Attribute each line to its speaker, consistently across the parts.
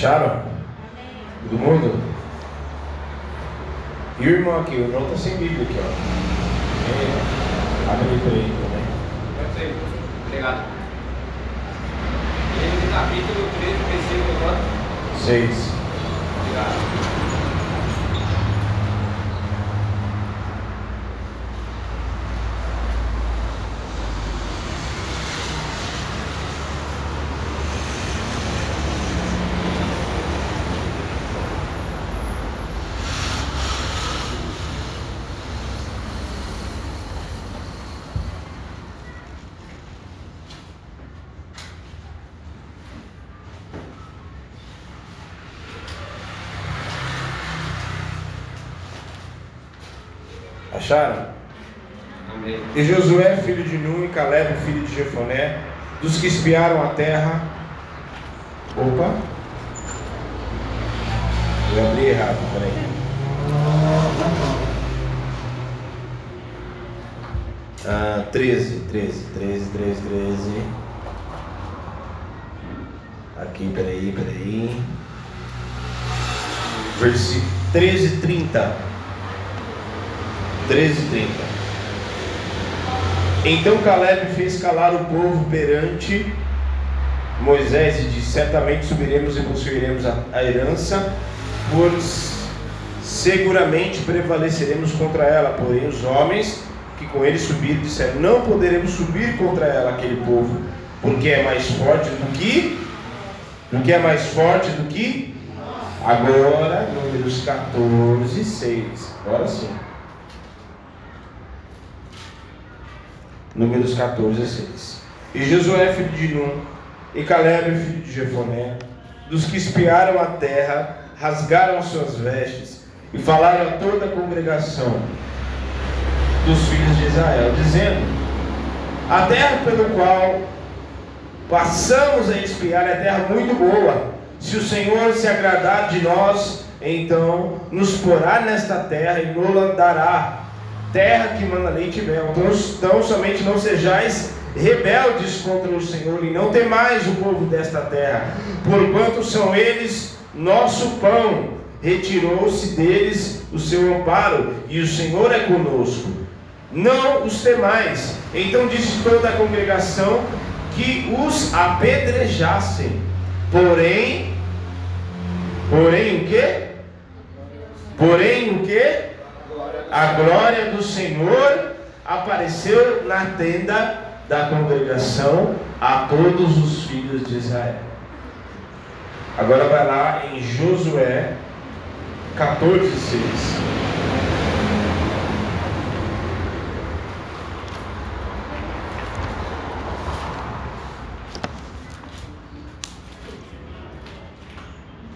Speaker 1: Acharam? Todo mundo? E o irmão aqui, o irmão tá sem Bíblia aqui, ó. É, abre aí pra ele também.
Speaker 2: Pode ser. Obrigado. Ele capítulo 13, versículo quanto?
Speaker 1: 6.
Speaker 2: Obrigado.
Speaker 1: Acharam?
Speaker 2: Amém.
Speaker 1: E Josué, filho de Nun, e Caleb, filho de Jefoné, dos que espiaram a terra. Opa! Eu abri errado, peraí. Ah, 13, 13, 13, 13, 13. Aqui, peraí, peraí. Versículo 13, 30. 13, 30. Então Caleb fez calar o povo perante Moisés e disse: Certamente subiremos e possuiremos a, a herança, pois seguramente prevaleceremos contra ela. Porém, os homens que com ele subiram disseram: Não poderemos subir contra ela, aquele povo, porque é mais forte do que. Porque é mais forte do que. Agora, números 14, 6. Agora sim. Números 14 a 6. E Josué, filho de Nun, e Caleb, filho de Jefoné, dos que espiaram a terra, rasgaram as suas vestes e falaram a toda a congregação dos filhos de Israel, dizendo: A terra pelo qual passamos a espiar é terra muito boa. Se o Senhor se agradar de nós, então nos porá nesta terra e nos dará terra que manda leite e mel. Então, somente não sejais rebeldes contra o Senhor e não temais o povo desta terra, porquanto são eles nosso pão. Retirou-se deles o seu amparo e o Senhor é conosco. Não os temais. Então disse toda a congregação que os apedrejassem. Porém, porém o que? Porém o que? a glória do Senhor apareceu na tenda da congregação a todos os filhos de Israel. Agora vai lá em Josué 14, 6.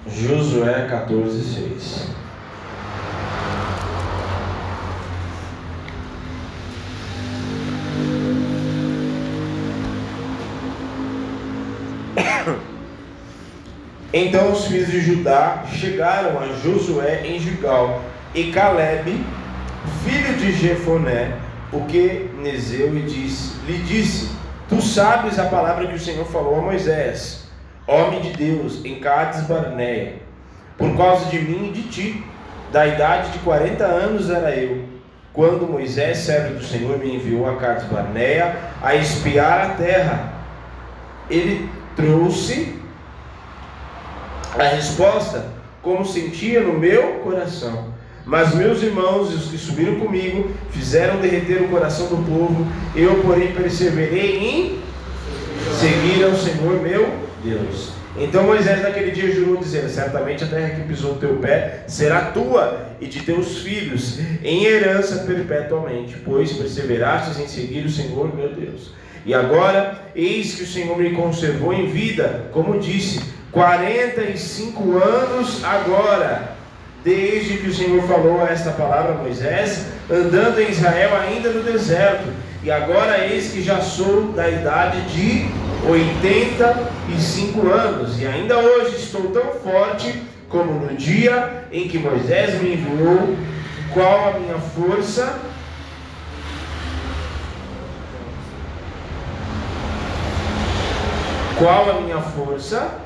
Speaker 1: Josué 14, 6. Então os filhos de Judá chegaram a Josué em Gilgal, e Caleb, filho de Jefoné, o que Nezeu lhe disse, lhe disse: Tu sabes a palavra que o Senhor falou a Moisés, homem de Deus, em Cades Barneia, por causa de mim e de ti. Da idade de 40 anos era eu, quando Moisés, servo do Senhor, me enviou a Cades Barneia a espiar a terra. Ele trouxe a resposta como sentia no meu coração. Mas meus irmãos e os que subiram comigo fizeram derreter o coração do povo. Eu, porém, perseverei em seguir ao Senhor meu Deus. Então Moisés naquele dia jurou, dizendo: Certamente a terra que pisou o teu pé será tua e de teus filhos, em herança perpetuamente, pois perseverastes em seguir o Senhor meu Deus. E agora, eis que o Senhor me conservou em vida, como disse, 45 anos agora, desde que o Senhor falou esta palavra a Moisés, andando em Israel ainda no deserto. E agora eis que já sou da idade de 85 anos, e ainda hoje estou tão forte como no dia em que Moisés me enviou. Qual a minha força? Qual a minha força?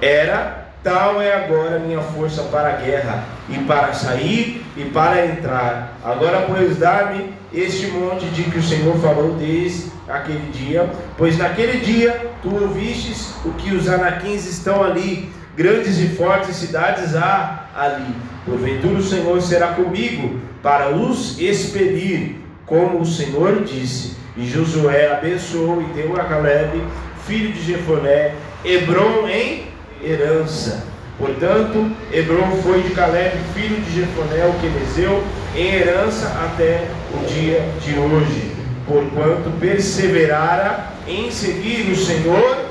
Speaker 1: Era Tal é agora minha força para a guerra, e para sair e para entrar. Agora, pois, dá-me este monte de que o Senhor falou desde aquele dia, pois naquele dia tu ouvistes o que os anaquins estão ali, grandes e fortes cidades há ali. Porventura o Senhor será comigo para os expelir, como o Senhor disse. E Josué abençoou e deu a Caleb, filho de Jefoné, Hebron em herança. Portanto, Hebron foi de Caleb, filho de Jefoné, o quenezeu, em herança até o dia de hoje, porquanto perseverara em seguir o Senhor,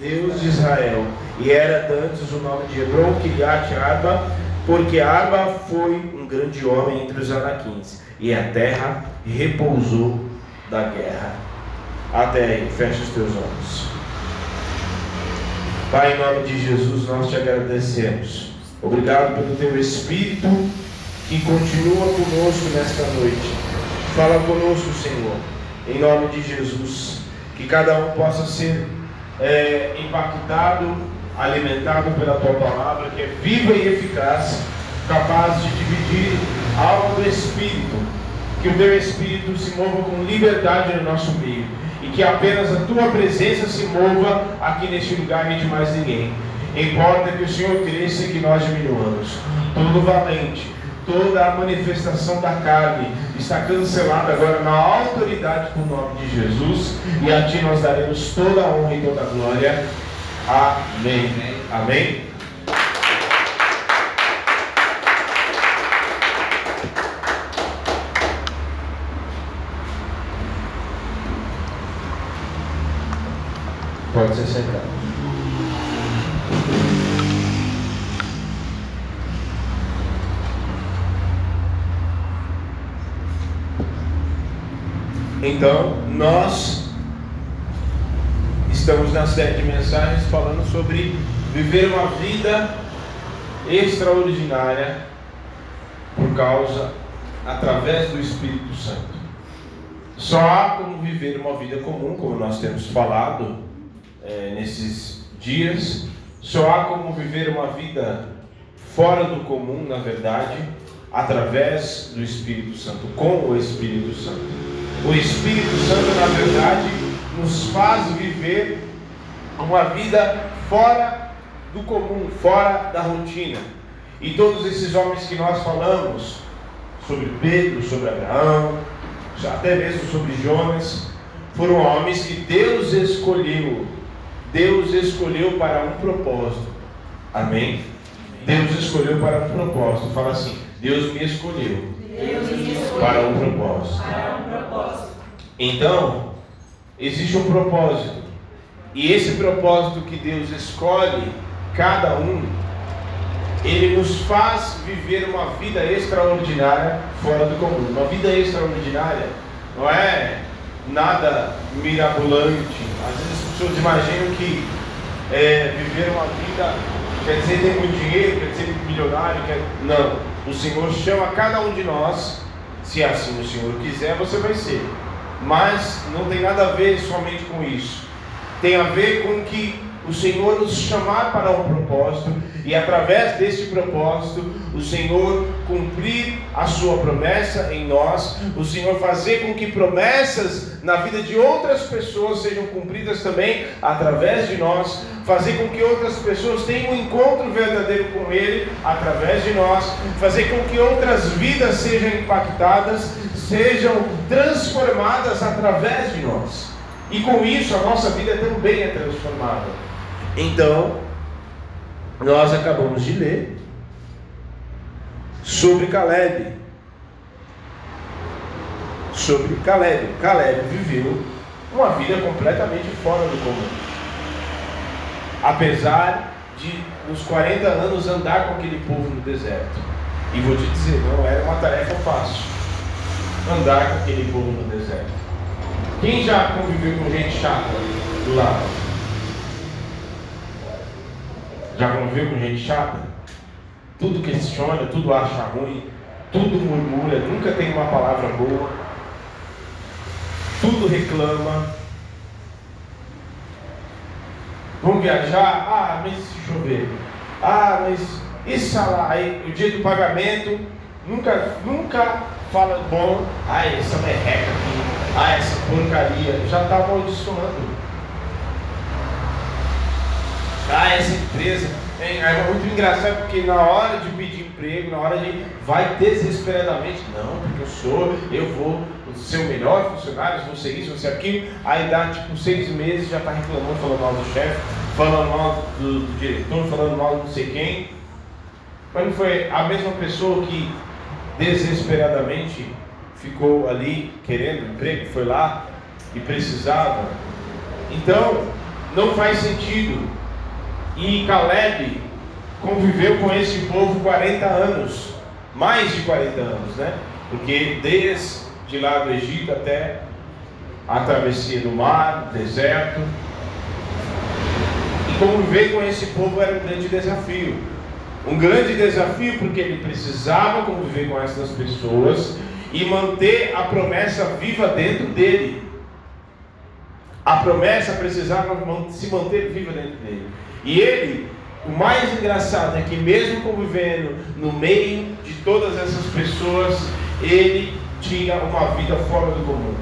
Speaker 1: Deus de Israel. E era antes o nome de Hebron, Kiriat Arba, porque Arba foi um grande homem entre os anaquins, e a terra repousou da guerra. Até aí, fecha os teus olhos. Pai, em nome de Jesus, nós te agradecemos. Obrigado pelo teu Espírito que continua conosco nesta noite. Fala conosco, Senhor, em nome de Jesus. Que cada um possa ser é, impactado, alimentado pela tua palavra, que é viva e eficaz, capaz de dividir alma do Espírito. Que o teu Espírito se mova com liberdade no nosso meio que apenas a tua presença se mova aqui neste lugar e de mais ninguém. Importa que o Senhor cresça e que nós diminuamos. Todo valente, toda a manifestação da carne está cancelada agora na autoridade do nome de Jesus e a ti nós daremos toda a honra e toda a glória. Amém. Amém. Pode ser sentado. Então, nós estamos na série de mensagens falando sobre viver uma vida extraordinária por causa, através do Espírito Santo. Só há como viver uma vida comum, como nós temos falado, é, nesses dias. Só há como viver uma vida fora do comum, na verdade, através do Espírito Santo, com o Espírito Santo. O Espírito Santo, na verdade, nos faz viver uma vida fora do comum, fora da rotina. E todos esses homens que nós falamos, sobre Pedro, sobre Abraão, até mesmo sobre Jonas, foram homens que Deus escolheu Deus escolheu para um propósito. Amém? Deus escolheu para um propósito. Fala assim: Deus me escolheu, Deus me escolheu para, um propósito. para um propósito. Então, existe um propósito. E esse propósito que Deus escolhe cada um, ele nos faz viver uma vida extraordinária fora do comum. Uma vida extraordinária não é nada mirabolante. Às vezes as pessoas imaginam que é, viver uma vida quer dizer ter muito dinheiro, quer dizer milionário, quer... não. O Senhor chama cada um de nós, se assim o Senhor quiser, você vai ser. Mas não tem nada a ver somente com isso. Tem a ver com que o Senhor nos chamar para um propósito e através deste propósito, o Senhor cumprir a sua promessa em nós, o Senhor fazer com que promessas na vida de outras pessoas sejam cumpridas também através de nós, fazer com que outras pessoas tenham um encontro verdadeiro com Ele através de nós, fazer com que outras vidas sejam impactadas, sejam transformadas através de nós. E com isso a nossa vida também é transformada. Então, nós acabamos de ler sobre Caleb. Sobre Caleb. Caleb viveu uma vida completamente fora do comum. Apesar de uns 40 anos andar com aquele povo no deserto. E vou te dizer, não era uma tarefa fácil andar com aquele povo no deserto. Quem já conviveu com gente chata lado? Já conviveu com gente chata? Tudo questiona, tudo acha ruim, tudo murmura, nunca tem uma palavra boa, tudo reclama. Vamos viajar? Ah, mas se chover. Ah, mas e salário? Aí, o dia do pagamento, nunca, nunca fala bom. Ah, essa merreca aqui. Ah, essa porcaria. Já está amaldiçoando. Ah, essa empresa. É muito engraçado porque na hora de pedir emprego, na hora de. Vai desesperadamente. Não, porque eu sou, eu vou ser o melhor funcionário, vou ser isso, vou ser aquilo. Aí dá tipo seis meses, já está reclamando, falando mal do chefe, falando mal do, do diretor, falando mal de não sei quem. Mas não foi a mesma pessoa que desesperadamente ficou ali querendo emprego, foi lá e precisava. Então, não faz sentido e Caleb conviveu com esse povo 40 anos, mais de 40 anos, né? Porque desde lá do Egito até a travessia do mar, deserto. E conviver com esse povo era um grande desafio. Um grande desafio porque ele precisava conviver com essas pessoas e manter a promessa viva dentro dele. A promessa precisava se manter viva dentro dele. E ele, o mais engraçado é que mesmo convivendo no meio de todas essas pessoas, ele tinha uma vida fora do comum.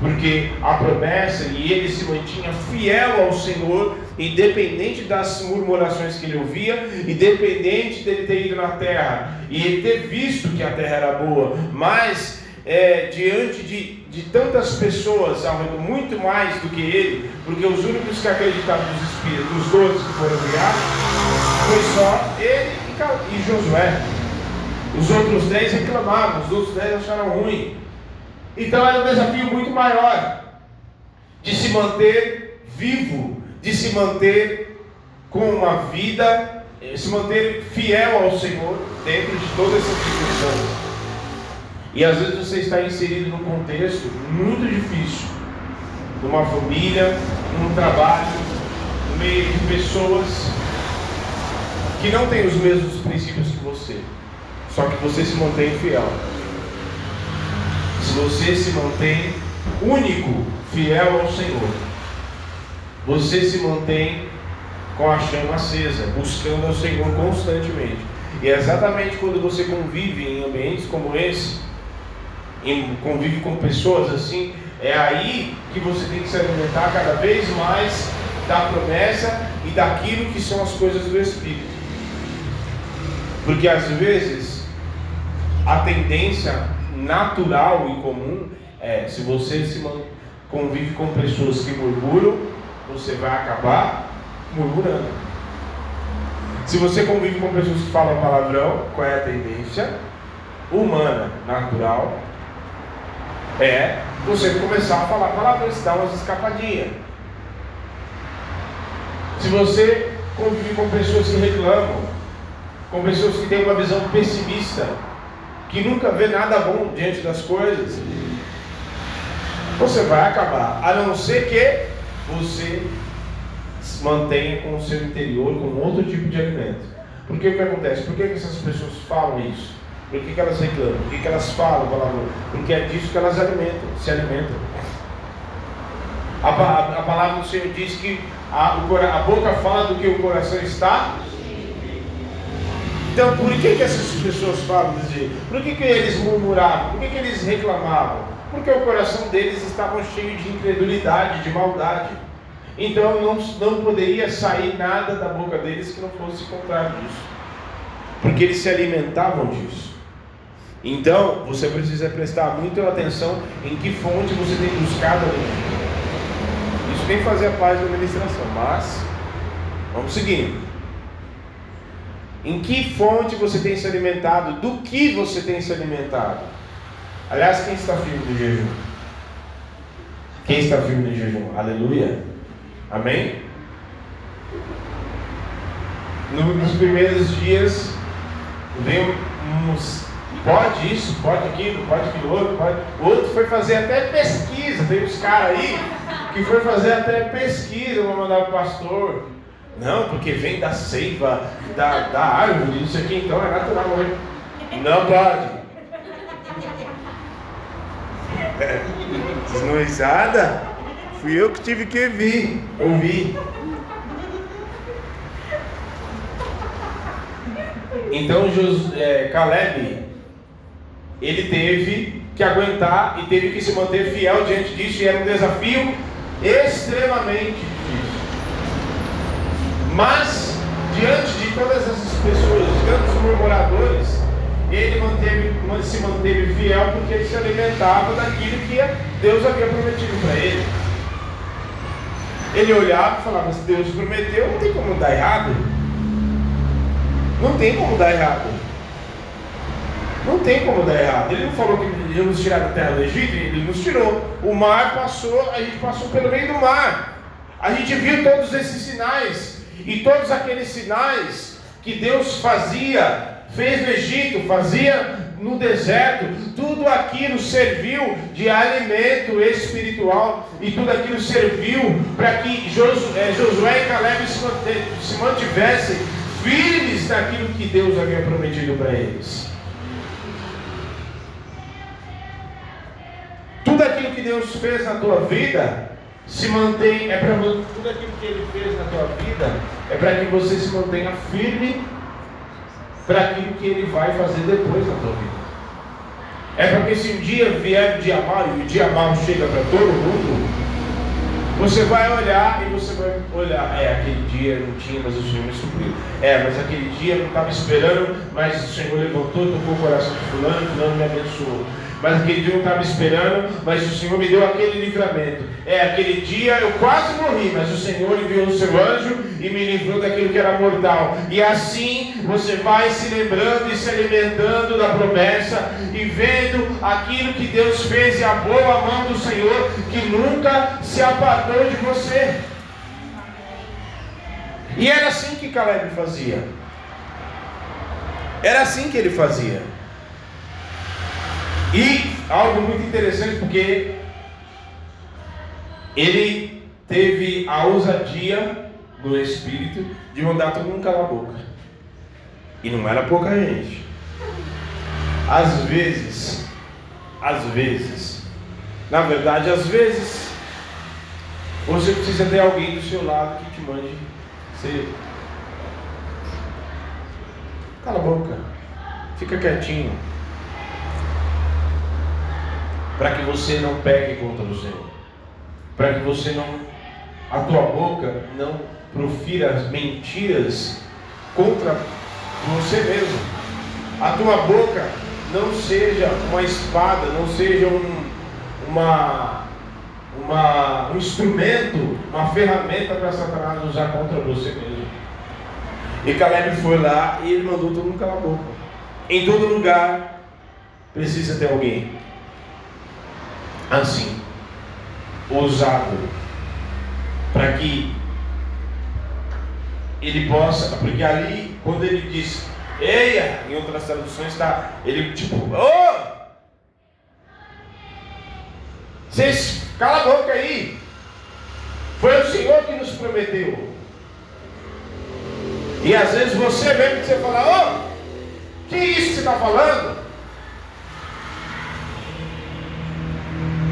Speaker 1: Porque a promessa e ele se mantinha fiel ao Senhor, independente das murmurações que ele ouvia, independente dele ter ido na terra e ele ter visto que a terra era boa, mas é, diante de, de tantas pessoas muito mais do que ele, porque os únicos que acreditaram nos Espíritos, dos doze que foram enviados, foi só ele e, Josué. Os outros dez reclamavam, os outros dez acharam ruim. Então era um desafio muito maior de se manter vivo, de se manter com uma vida, se manter fiel ao Senhor dentro de todas essas circunstâncias. E às vezes você está inserido num contexto muito difícil, numa família, num trabalho, no meio de pessoas que não têm os mesmos princípios que você, só que você se mantém fiel. Se você se mantém único, fiel ao Senhor, você se mantém com a chama acesa, buscando ao Senhor constantemente. E é exatamente quando você convive em ambientes como esse, em convive com pessoas assim, é aí que você tem que se alimentar cada vez mais da promessa e daquilo que são as coisas do Espírito. Porque às vezes a tendência natural e comum é se você se convive com pessoas que murmuram, você vai acabar murmurando. Se você convive com pessoas que falam palavrão, qual é a tendência? Humana, natural, é você começar a falar palavras, dar umas escapadinhas. Se você convive com pessoas que reclamam, com pessoas que têm uma visão pessimista, que nunca vê nada bom diante das coisas, você vai acabar, a não ser que você se mantenha com o seu interior com outro tipo de alimento. Por que o que acontece? Por que essas pessoas falam isso? Por que, que elas reclamam? Por que, que elas falam palavrão? Porque é disso que elas alimentam, se alimentam. A, a, a palavra do Senhor diz que a, a boca fala do que o coração está. Então, por que, que essas pessoas falam dizer? Por que, que eles murmuravam? Por que, que eles reclamavam? Porque o coração deles estava cheio de incredulidade, de maldade. Então não, não poderia sair nada da boca deles que não fosse contrário disso. Porque eles se alimentavam disso. Então você precisa prestar muita atenção em que fonte você tem buscado alimento. Isso nem fazia parte da administração, mas vamos seguir. Em que fonte você tem se alimentado? Do que você tem se alimentado? Aliás, quem está firme no jejum? Quem está firme no jejum? Aleluia. Amém? Nos primeiros dias veio uns pode isso, pode aquilo, pode aquilo outro, pode. Outro foi fazer até pesquisa, tem uns caras aí que foi fazer até pesquisa para mandar o pastor. Não, porque vem da seiva, da, da árvore, isso aqui, então é natural. Não pode. É, desnoizada, fui eu que tive que vir, ouvir. Então Jos, é, Caleb, ele teve que aguentar e teve que se manter fiel diante disso, e era um desafio extremamente difícil. Mas, diante de todas essas pessoas, diante dos murmuradores, ele manteve, se manteve fiel porque ele se alimentava daquilo que Deus havia prometido para ele. Ele olhava e falava: se Deus prometeu, não tem como dar errado. Não tem como dar errado. Não tem como dar errado. Ele não falou que ia nos tirar da terra do Egito, ele nos tirou. O mar passou, a gente passou pelo meio do mar. A gente viu todos esses sinais. E todos aqueles sinais que Deus fazia, fez no Egito, fazia no deserto, tudo aquilo serviu de alimento espiritual e tudo aquilo serviu para que eh, Josué e Caleb se mantivessem firmes naquilo que Deus havia prometido para eles. Que Deus fez na tua vida se mantém, é para tudo aquilo que Ele fez na tua vida é para que você se mantenha firme para aquilo que Ele vai fazer depois na tua vida. É porque se um dia vier o dia mau e o dia mau chega para todo mundo, você vai olhar e você vai olhar, é, aquele dia não tinha, mas o Senhor me supriu. É, mas aquele dia eu não estava esperando, mas o Senhor levantou, tocou o coração de fulano, fulano me abençoou. Mas aquele dia eu estava esperando, mas o Senhor me deu aquele livramento. É, aquele dia eu quase morri, mas o Senhor enviou o seu anjo e me livrou daquilo que era mortal. E assim você vai se lembrando e se alimentando da promessa e vendo aquilo que Deus fez e a boa mão do Senhor que nunca se apartou de você. E era assim que Caleb fazia. Era assim que ele fazia. E algo muito interessante porque ele teve a ousadia do Espírito de mandar todo mundo calar a boca. E não era pouca gente. Às vezes, às vezes, na verdade, às vezes, você precisa ter alguém do seu lado que te mande ser. Cala a boca, fica quietinho para que você não pegue contra o Senhor, para que você não, a tua boca não profira as mentiras contra você mesmo. A tua boca não seja uma espada, não seja um, uma, uma, um instrumento, uma ferramenta para Satanás usar contra você mesmo. E Caleb foi lá e ele mandou todo mundo calar a boca. Em todo lugar precisa ter alguém assim, ousado, para que ele possa, porque ali, quando ele diz, eia, em outras traduções está, ele tipo, ô! Oh! Vocês, cala a boca aí. Foi o Senhor que nos prometeu. E às vezes você mesmo que você fala, ô, oh, que isso que você está falando?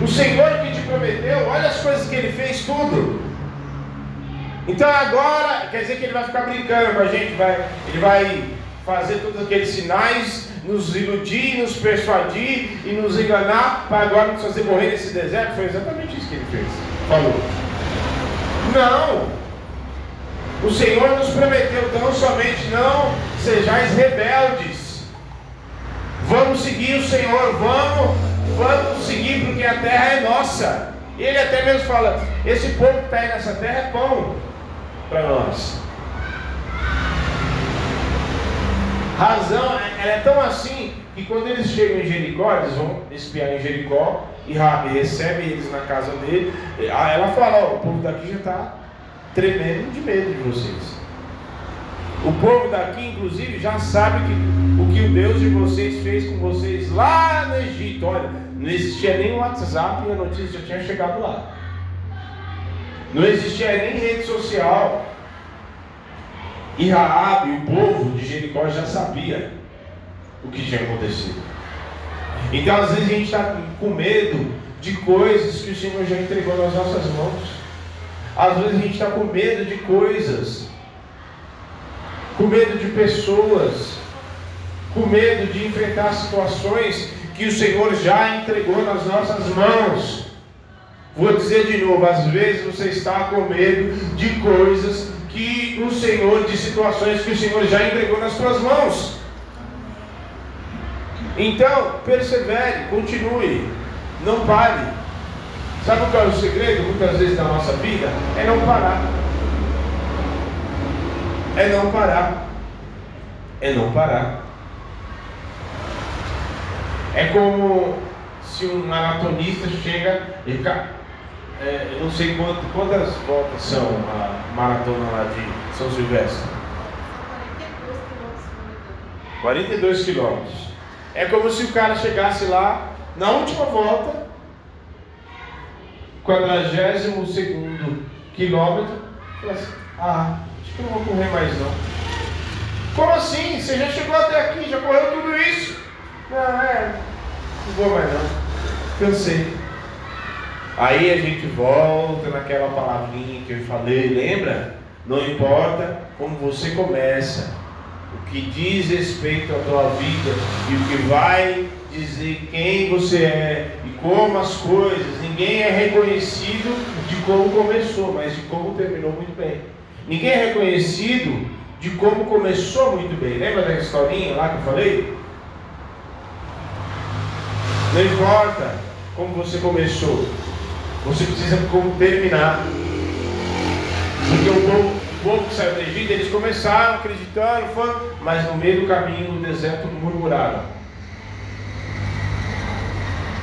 Speaker 1: O Senhor que te prometeu, olha as coisas que ele fez tudo. Então agora, quer dizer que ele vai ficar brincando com a gente, vai, ele vai fazer todos aqueles sinais, nos iludir, nos persuadir e nos enganar, para agora nos fazer morrer nesse deserto. Foi exatamente isso que ele fez. Falou. Não! O Senhor nos prometeu tão somente não sejais rebeldes. Vamos seguir o Senhor, vamos, vamos seguir porque a terra é nossa. E ele até mesmo fala: esse povo que está aí nessa terra é pão para nós. Razão, ela é tão assim que quando eles chegam em Jericó, eles vão espiar em Jericó e Rabi recebe eles na casa dele. Ela fala: o povo daqui já está tremendo de medo de vocês. O povo daqui, inclusive, já sabe que, o que o Deus de vocês fez com vocês lá no Egito. Olha, não existia nem WhatsApp e a notícia já tinha chegado lá. Não existia nem rede social. E Raabe, o povo de Jericó, já sabia o que tinha acontecido. Então, às vezes, a gente está com medo de coisas que o Senhor já entregou nas nossas mãos. Às vezes a gente está com medo de coisas, com medo de pessoas, com medo de enfrentar situações que o Senhor já entregou nas nossas mãos. Vou dizer de novo, às vezes você está com medo de coisas que o Senhor, de situações que o Senhor já entregou nas suas mãos. Então, persevere, continue, não pare. Sabe qual é o segredo, muitas vezes, da nossa vida? É não parar. É não parar. É não parar. É como se um maratonista chega e é, eu não sei quanto, quantas voltas são a maratona lá de São Silvestre. 42 quilômetros. É como se o cara chegasse lá na última volta 42 segundo quilômetro, assim, ah, acho que não vou correr mais não. Como assim? Você já chegou até aqui, já correu tudo isso? Não, é, não vou mais não. Cansei. Aí a gente volta naquela palavrinha que eu falei, lembra? Não importa como você começa, o que diz respeito à tua vida e o que vai dizer quem você é e como as coisas. Ninguém é reconhecido de como começou, mas de como terminou muito bem. Ninguém é reconhecido de como começou muito bem. Lembra da historinha lá que eu falei? Não importa como você começou, você precisa como terminar. Porque o povo, o povo que saiu do Egito, eles começaram acreditando, foram, mas no meio do caminho, no deserto, murmuraram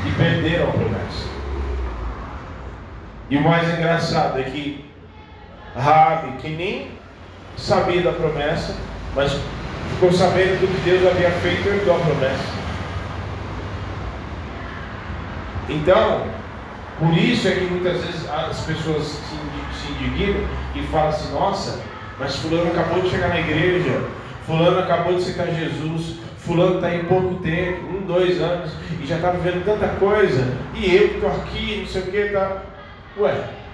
Speaker 1: e perderam a promessa. E o mais engraçado é que Rabi, que nem sabia da promessa, mas ficou sabendo do que Deus havia feito e herdou a promessa. Então, por isso é que muitas vezes as pessoas se indignam e falam assim: nossa, mas Fulano acabou de chegar na igreja, Fulano acabou de citar Jesus, Fulano está em pouco tempo, um, dois anos, e já está vivendo tanta coisa, e eu estou aqui, não sei o que, tá. Ué.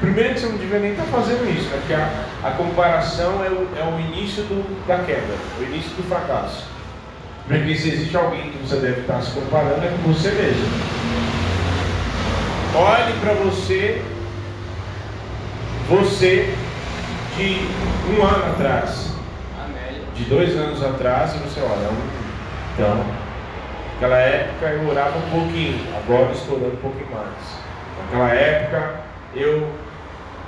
Speaker 1: Primeiro que você não devia nem estar tá fazendo isso, né? porque a, a comparação é o, é o início do, da queda, o início do fracasso. Porque se existe alguém que você deve estar se comparando, é com você mesmo. Olhe para você, você de um ano atrás de dois anos atrás e você olha, então, naquela época eu orava um pouquinho, agora estou orando um pouquinho mais. Naquela época eu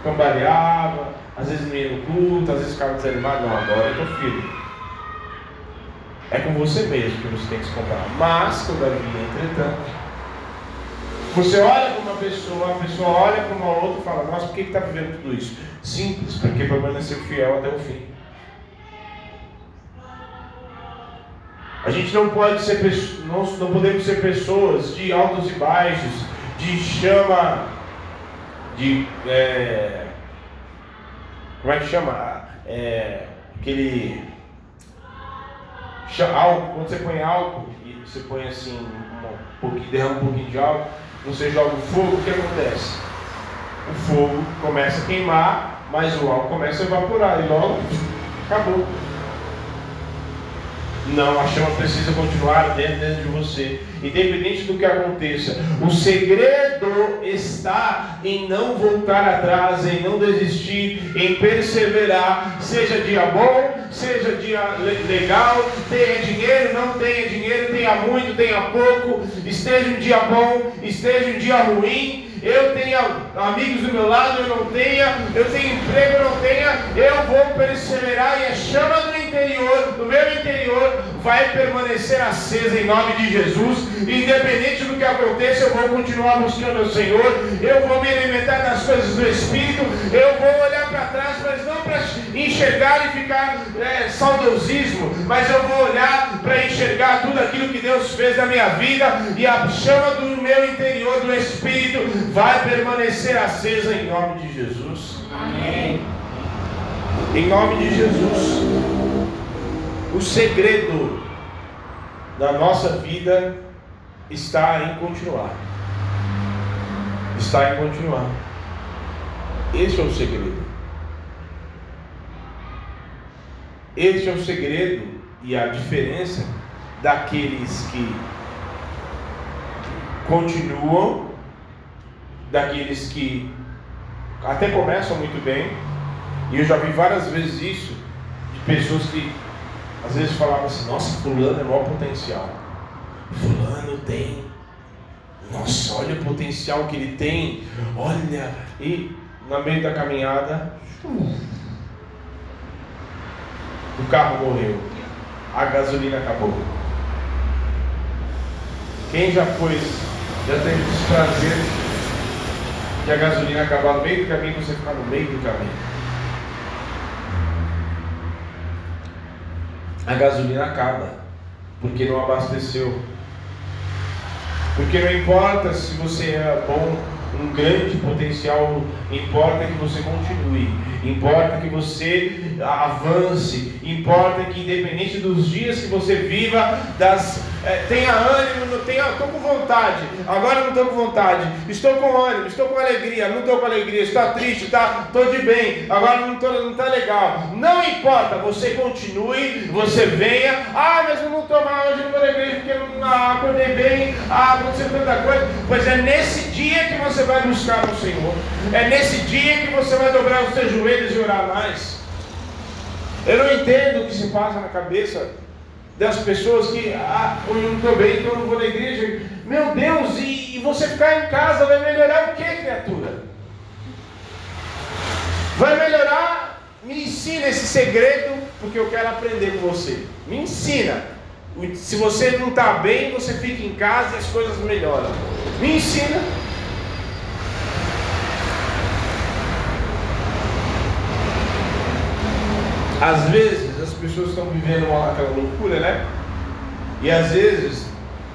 Speaker 1: cambaleava, às vezes não ia no culto, às vezes ficava desanimado, não, agora eu estou firme. É com você mesmo que você tem que se comparar. Mas, todavia, entretanto, você olha para uma pessoa, a pessoa olha para uma outra e fala, nossa, por que está vivendo tudo isso? Simples, porque permaneceu fiel até o fim. A gente não pode ser nós não podemos ser pessoas de altos e baixos, de chama, de é, como é que chama? É, aquele álcool, quando você põe álcool e você põe assim, um pouquinho, derrama um pouquinho de álcool, você joga o fogo, o que acontece? O fogo começa a queimar, mas o álcool começa a evaporar e logo acabou. Não, a chama precisa continuar dentro, dentro de você, independente do que aconteça. O segredo está em não voltar atrás, em não desistir, em perseverar, seja dia bom, seja dia legal, tenha dinheiro, não tenha dinheiro, tenha muito, tenha pouco, esteja um dia bom, esteja um dia ruim. Eu tenha amigos do meu lado, eu não tenha, eu tenho emprego, eu não tenha, eu vou perseverar e a chama do interior, do meu interior, vai permanecer acesa em nome de Jesus. Independente do que aconteça, eu vou continuar buscando o Senhor, eu vou me alimentar das coisas do Espírito, eu vou olhar para trás, mas não para enxergar e ficar é, saudosismo, mas eu vou olhar para enxergar tudo aquilo que Deus fez na minha vida e a chama do meu interior, do Espírito, vai permanecer acesa em nome de Jesus. Amém. Em nome de Jesus. O segredo da nossa vida está em continuar. Está em continuar. Esse é o segredo. Esse é o segredo e a diferença daqueles que continuam daqueles que até começam muito bem, e eu já vi várias vezes isso, de pessoas que às vezes falavam assim, nossa, fulano é maior potencial. Fulano tem. Nossa, olha o potencial que ele tem. Olha. E no meio da caminhada, o carro morreu. A gasolina acabou. Quem já foi, já teve esse prazer que a gasolina acabar no meio do caminho, você ficar no meio do caminho. A gasolina acaba, porque não abasteceu. Porque não importa se você é bom, um grande potencial, importa que você continue, importa que você avance, importa que independente dos dias que você viva, das é, tenha ânimo, não tenha, estou com vontade, agora não estou com vontade, estou com ânimo, estou com alegria, não estou com alegria, está triste, está, estou de bem, agora não está não tá legal. Não importa, você continue, você venha, ah, mas eu não estou mal hoje, não vou na igreja porque não ah, acordei bem, ah, aconteceu tanta coisa. Pois é nesse dia que você vai buscar o Senhor, é nesse dia que você vai dobrar os seus joelhos e orar mais. Eu não entendo o que se passa na cabeça das pessoas que, ah, eu não estou bem, então eu não vou na igreja. Meu Deus, e, e você ficar em casa vai melhorar o que, criatura? Vai melhorar? Me ensina esse segredo, porque eu quero aprender com você. Me ensina. Se você não está bem, você fica em casa e as coisas melhoram. Me ensina. Às vezes pessoas estão vivendo uma, aquela loucura, né? E às vezes,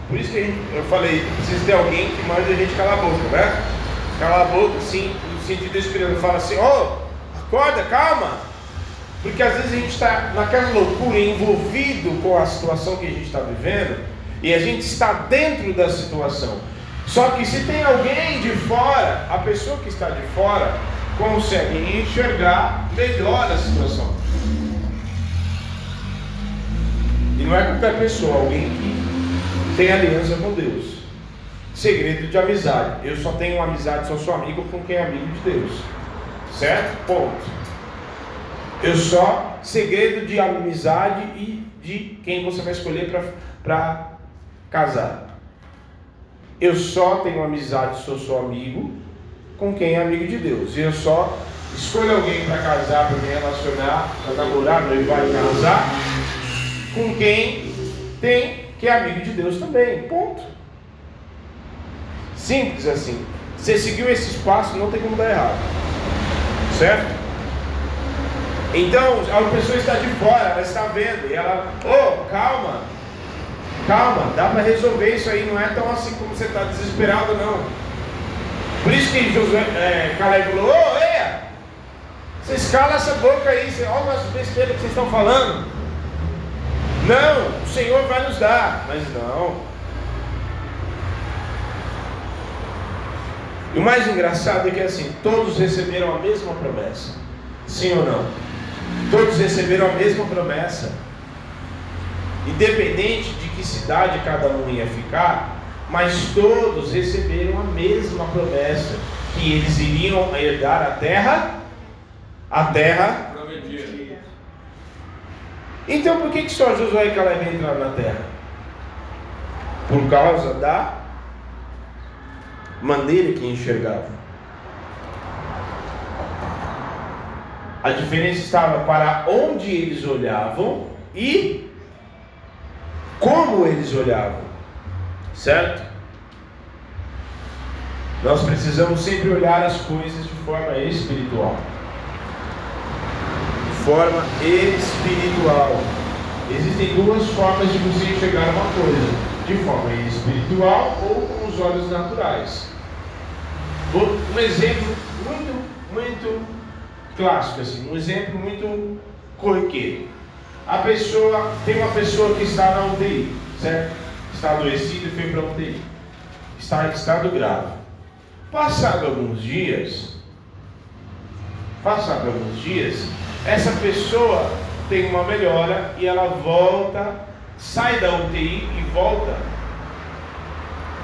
Speaker 1: por isso que gente, eu falei, precisa ter alguém que manda a gente calar a boca, né? Calar a boca, sim, no sentido espiritual, fala assim, ó, oh, acorda, calma. Porque às vezes a gente está naquela loucura, envolvido com a situação que a gente está vivendo, e a gente está dentro da situação. Só que se tem alguém de fora, a pessoa que está de fora consegue enxergar melhor a situação. Não é qualquer pessoa, alguém que tem aliança com Deus. Segredo de amizade. Eu só tenho amizade, só sou amigo com quem é amigo de Deus. Certo? Ponto. Eu só segredo de amizade e de quem você vai escolher para casar. Eu só tenho amizade, sou seu amigo, com quem é amigo de Deus. E eu só escolho alguém para casar, para me relacionar, para namorar, noivar e casar com quem tem, que é amigo de Deus também. Ponto. Simples assim. Você seguiu esse espaço, não tem como dar errado. Certo? Então, a pessoa está de fora, ela está vendo, e ela, ô, oh, calma, calma, dá para resolver isso aí, não é tão assim como você está desesperado, não. Por isso que Josué, é, Caleb falou, ô, oh, eia, vocês calam essa boca aí, olha as besteiras que vocês estão falando. Não, o Senhor vai nos dar, mas não. E o mais engraçado é que assim, todos receberam a mesma promessa. Sim ou não? Todos receberam a mesma promessa. Independente de que cidade cada um ia ficar, mas todos receberam a mesma promessa que eles iriam herdar a terra, a terra. Então por que, que só Josué e Caleb entraram na terra? Por causa da maneira que enxergavam. A diferença estava para onde eles olhavam e como eles olhavam. Certo? Nós precisamos sempre olhar as coisas de forma espiritual. Forma espiritual. Existem duas formas de você enxergar uma coisa: de forma espiritual ou com os olhos naturais. Um exemplo muito, muito clássico, assim, um exemplo muito corriqueiro. A pessoa, tem uma pessoa que está na UTI, certo? Está adoecida e foi para a UTI. Está em estado grave. Passado alguns dias, passado alguns dias, essa pessoa tem uma melhora e ela volta, sai da UTI e volta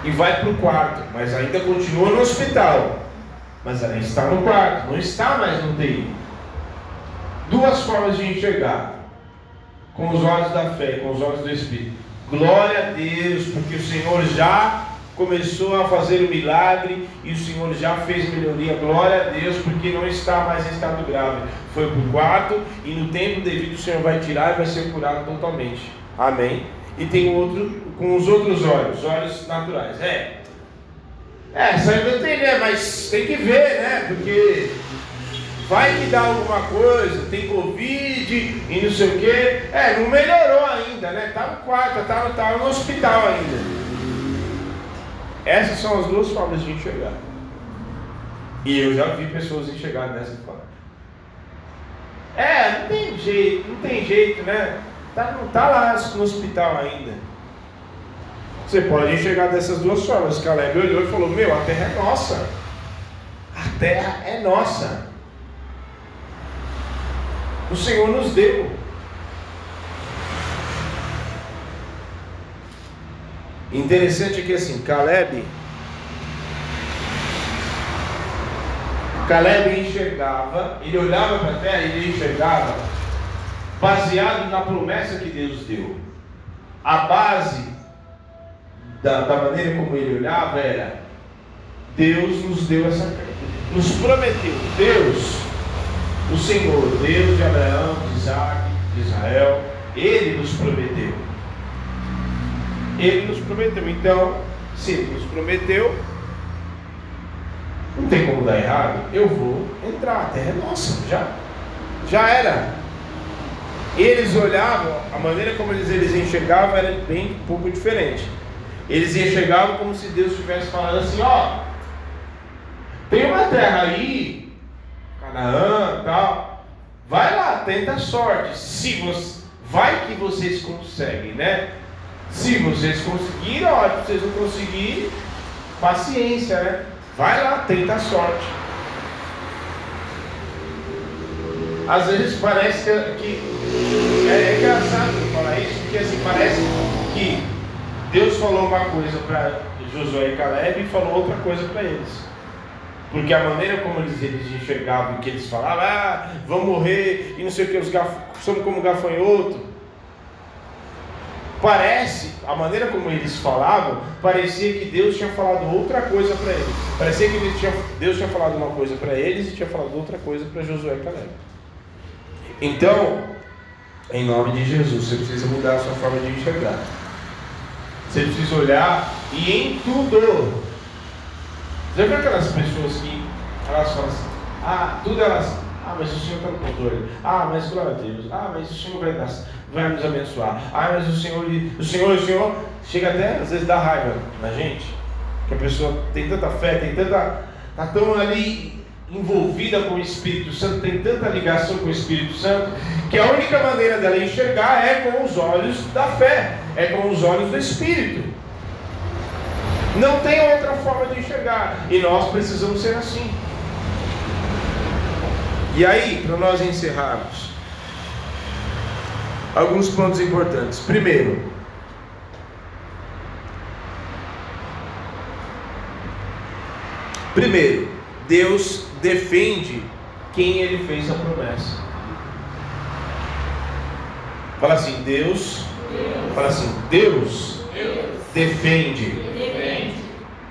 Speaker 1: e vai para o quarto, mas ainda continua no hospital. Mas ela está no quarto, não está mais no TI. Duas formas de enxergar: com os olhos da fé, com os olhos do Espírito. Glória a Deus, porque o Senhor já começou a fazer o milagre e o Senhor já fez melhoria. Glória a Deus, porque não está mais em estado grave. Foi para o quarto e no tempo devido o Senhor vai tirar e vai ser curado totalmente. Amém e tem outro com os outros olhos, olhos naturais. É. É, não tem, né? Mas tem que ver, né? Porque vai que dá alguma coisa, tem Covid e não sei o quê. É, não melhorou ainda, né? Tá no quarto, tá tá no hospital ainda. Essas são as duas formas de enxergar. E eu já vi pessoas enxergar dessa forma. É, não tem jeito, não tem jeito, né? Tá, não está lá no hospital ainda. Você pode enxergar dessas duas formas. Caleb olhou e falou: Meu, a terra é nossa. A terra é nossa. O Senhor nos deu. Interessante que assim, Caleb. Caleb enxergava, ele olhava para a terra e ele enxergava baseado na promessa que Deus deu. A base da, da maneira como ele olhava era: Deus nos deu essa, nos prometeu, Deus, o Senhor, Deus de Abraão, de Isaac, de Israel, Ele nos prometeu. Ele nos prometeu. Então, se Ele nos prometeu, não tem como dar errado. Eu vou entrar, a terra é nossa, já, já era eles olhavam, a maneira como eles, eles enxergavam era bem pouco diferente. Eles enxergavam como se Deus estivesse falando assim, ó, tem uma terra aí, Canaã tal, vai lá, tenta a sorte. Se você, vai que vocês conseguem, né? Se vocês conseguirem, ótimo, vocês não conseguirem, paciência, né? Vai lá, tenta a sorte. Às vezes parece que é, é engraçado falar isso, porque assim, parece que Deus falou uma coisa para Josué e Caleb e falou outra coisa para eles. Porque a maneira como eles, eles enxergavam, que eles falavam, ah, vão morrer e não sei o que, os gaf... somos como gafanhoto. Parece, a maneira como eles falavam, parecia que Deus tinha falado outra coisa para eles. Parecia que Deus tinha, Deus tinha falado uma coisa para eles e tinha falado outra coisa para Josué e Caleb. Então, em nome de Jesus, você precisa mudar a sua forma de enxergar. Você precisa olhar e em tudo, Já viu aquelas pessoas que elas falam assim, ah, tudo elas, ah, mas o Senhor está no controle, ah, mas glória a Deus, ah, mas o Senhor vai, dar, vai nos abençoar, ah, mas o Senhor, o Senhor, o Senhor, chega até às vezes dá raiva na gente, que a pessoa tem tanta fé, tem tanta, está tão ali envolvida com o Espírito Santo, tem tanta ligação com o Espírito Santo, que a única maneira dela enxergar é com os olhos da fé, é com os olhos do Espírito. Não tem outra forma de enxergar. E nós precisamos ser assim. E aí, para nós encerrarmos, alguns pontos importantes. Primeiro, primeiro, Deus defende quem ele fez a promessa. Fala assim, Deus. Deus. Fala assim, Deus, Deus. Defende, defende,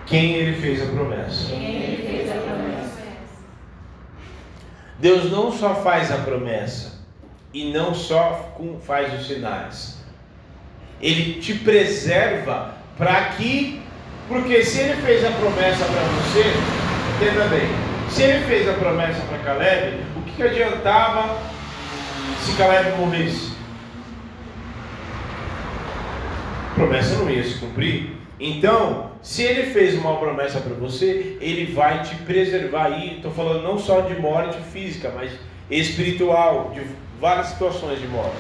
Speaker 1: quem ele fez a promessa. Quem ele fez a promessa. Deus não só faz a promessa e não só faz os sinais. Ele te preserva para que, porque se ele fez a promessa para você, entenda bem, se ele fez a promessa para Caleb, o que, que adiantava se Caleb morresse? A promessa não ia se cumprir. Então, se ele fez uma promessa para você, ele vai te preservar aí. Estou falando não só de morte física, mas espiritual, de várias situações de morte.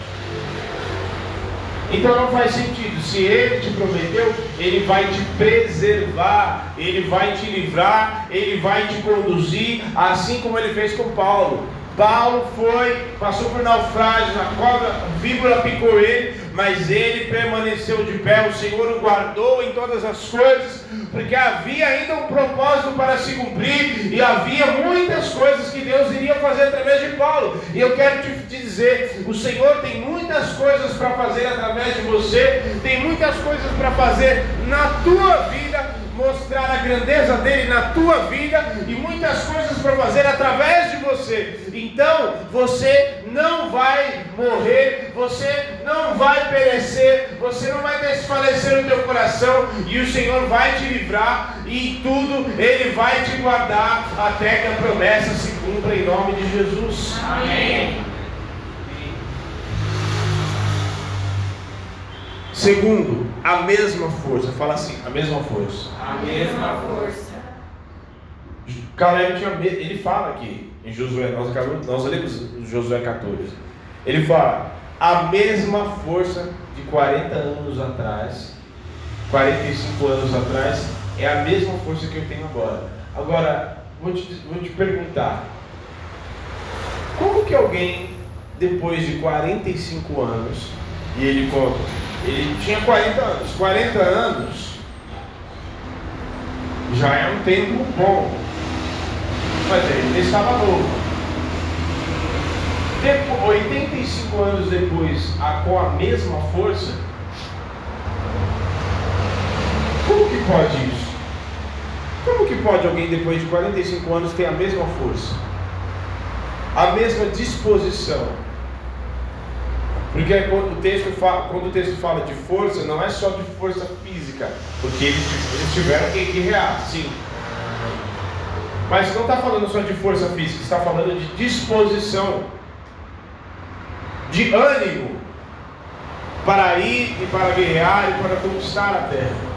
Speaker 1: Então não faz sentido. Se ele te prometeu, ele vai te preservar, ele vai te livrar, ele vai te conduzir, assim como ele fez com Paulo. Paulo foi, passou por naufrágio, na cobra, víbora picou ele, mas ele permaneceu de pé, o Senhor o guardou em todas as coisas, porque havia ainda um propósito para se cumprir e havia muitas coisas que Deus iria fazer através de Paulo. E eu quero te dizer: o Senhor tem muitas coisas para fazer através de você, tem muitas coisas para fazer na tua vida mostrar a grandeza dele na tua vida e muitas coisas para fazer através de você. Então, você não vai morrer, você não vai perecer, você não vai desfalecer no teu coração e o Senhor vai te livrar e tudo ele vai te guardar até que a promessa se cumpra em nome de Jesus. Amém. Segundo, a mesma força. Fala assim, a mesma força.
Speaker 2: A mesma força.
Speaker 1: Caleb tinha ele fala aqui em Josué, nós, acabamos, nós lemos Josué 14. Ele fala, a mesma força de 40 anos atrás, 45 anos atrás, é a mesma força que eu tenho agora. Agora, vou te, vou te perguntar, como que alguém, depois de 45 anos, e ele conta, ele tinha 40 anos. 40 anos já é um tempo bom. Mas ele estava novo. Depois, 85 anos depois, com a mesma força, como que pode isso? Como que pode alguém depois de 45 anos ter a mesma força? A mesma disposição? Porque quando o, texto fala, quando o texto fala de força, não é só de força física, porque eles, eles tiveram que guerrear, sim. Mas não está falando só de força física, está falando de disposição, de ânimo para ir e para guerrear e para conquistar a terra.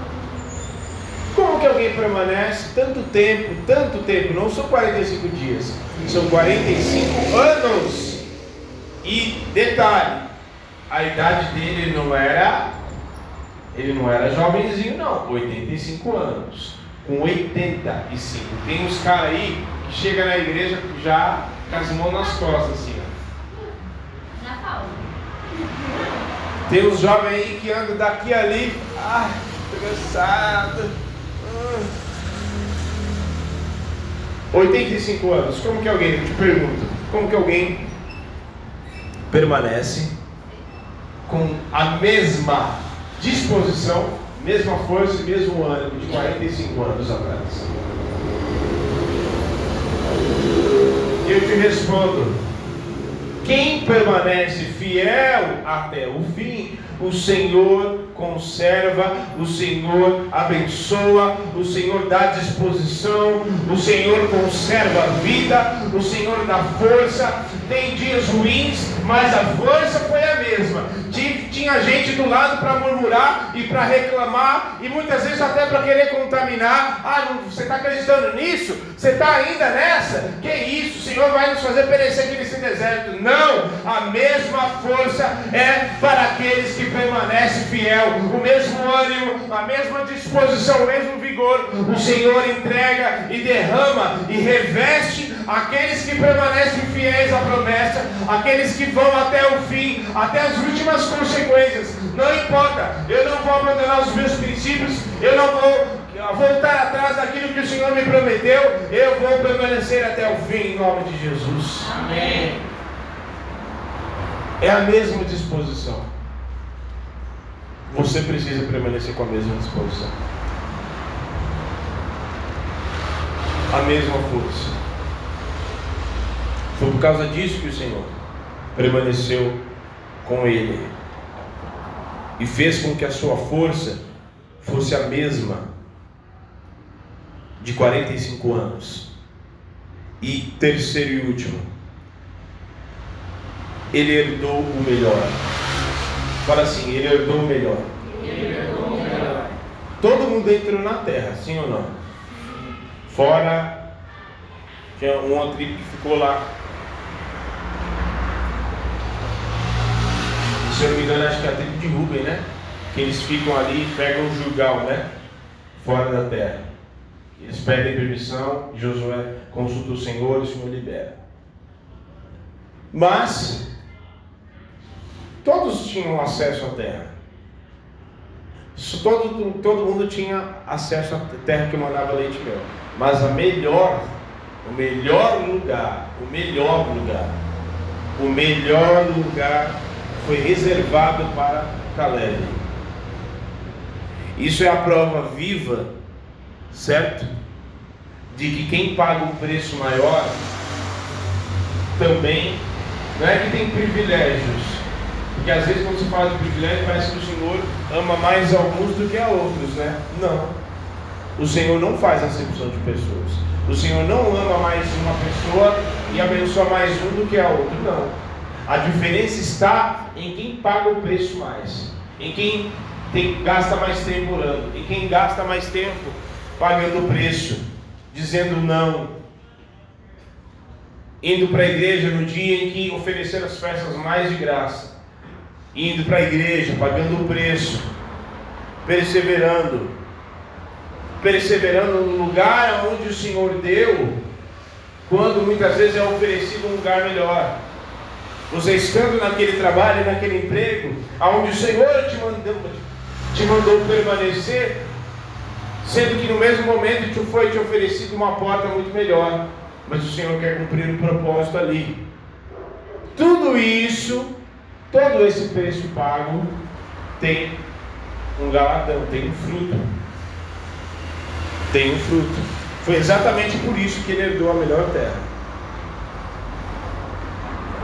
Speaker 1: Como que alguém permanece tanto tempo, tanto tempo? Não são 45 dias, são 45 anos. E detalhe, a idade dele não era. Ele não era jovenzinho, não. 85 anos. Com 85. Tem uns caras aí que chega na igreja já com as mãos nas costas, assim, ó. Tem uns jovens aí que andam daqui ali. Tô cansado. 85 anos. Como que alguém, eu te pergunto, como que alguém permanece com a mesma disposição, mesma força e mesmo ânimo de 45 anos atrás? Eu te respondo: quem permanece fiel até o fim o Senhor conserva, o Senhor abençoa, o Senhor dá disposição, o Senhor conserva a vida, o Senhor dá força. Tem dias ruins, mas a força foi a mesma. Tinha gente do lado para murmurar e para reclamar, e muitas vezes até para querer contaminar. Ah, você está acreditando nisso? Você está ainda nessa? Que isso? O Senhor vai nos fazer perecer aqui nesse deserto. Não! A mesma força é para aqueles que permanecem fiel, o mesmo ânimo, a mesma disposição, o mesmo vigor. O Senhor entrega e derrama e reveste aqueles que permanecem fiéis à promessa, aqueles que vão até o fim, até as últimas consequências. Não importa, eu não vou abandonar os meus princípios, eu não vou voltar atrás daquilo que o Senhor me prometeu, eu vou permanecer até o fim, em nome de Jesus.
Speaker 2: Amém.
Speaker 1: É a mesma disposição. Você precisa permanecer com a mesma disposição. A mesma força. Foi por causa disso que o Senhor permaneceu com ele e fez com que a sua força fosse a mesma de 45 anos. E terceiro e último, ele herdou o melhor. Fala assim, ele herdou o melhor.
Speaker 2: Ele herdou o melhor.
Speaker 1: Todo mundo entrou na terra, sim ou não? Fora tinha uma tribo que ficou lá. Se eu não me engano, acho que é a tribo de Rubem, né? Que eles ficam ali e pegam o Jugal, né? Fora da terra. Eles pedem permissão, Josué consulta o Senhor e o Senhor libera. Mas todos tinham acesso à terra. Todo, todo mundo tinha acesso à terra que mandava leite e mel. Mas a melhor, o melhor lugar, o melhor lugar, o melhor lugar foi reservado para Caleb. Isso é a prova viva, certo? De que quem paga um preço maior também não é que tem privilégios, porque às vezes quando se fala de privilégio, parece que o Senhor ama mais alguns do que a outros, né? Não. O Senhor não faz acepção de pessoas. O Senhor não ama mais uma pessoa e abençoa mais um do que a outra. Não. A diferença está em quem paga o preço mais, em quem tem, gasta mais tempo orando, em quem gasta mais tempo pagando o preço, dizendo não, indo para a igreja no dia em que ofereceram as festas mais de graça, indo para a igreja, pagando o preço, perseverando, perseverando no lugar onde o Senhor deu, quando muitas vezes é oferecido um lugar melhor. Você estando naquele trabalho, naquele emprego, aonde o Senhor te mandou, te mandou permanecer, sendo que no mesmo momento te foi te oferecido uma porta muito melhor, mas o Senhor quer cumprir o um propósito ali. Tudo isso Todo esse preço pago tem um galadão, tem um fruto. Tem um fruto. Foi exatamente por isso que ele herdou a melhor terra.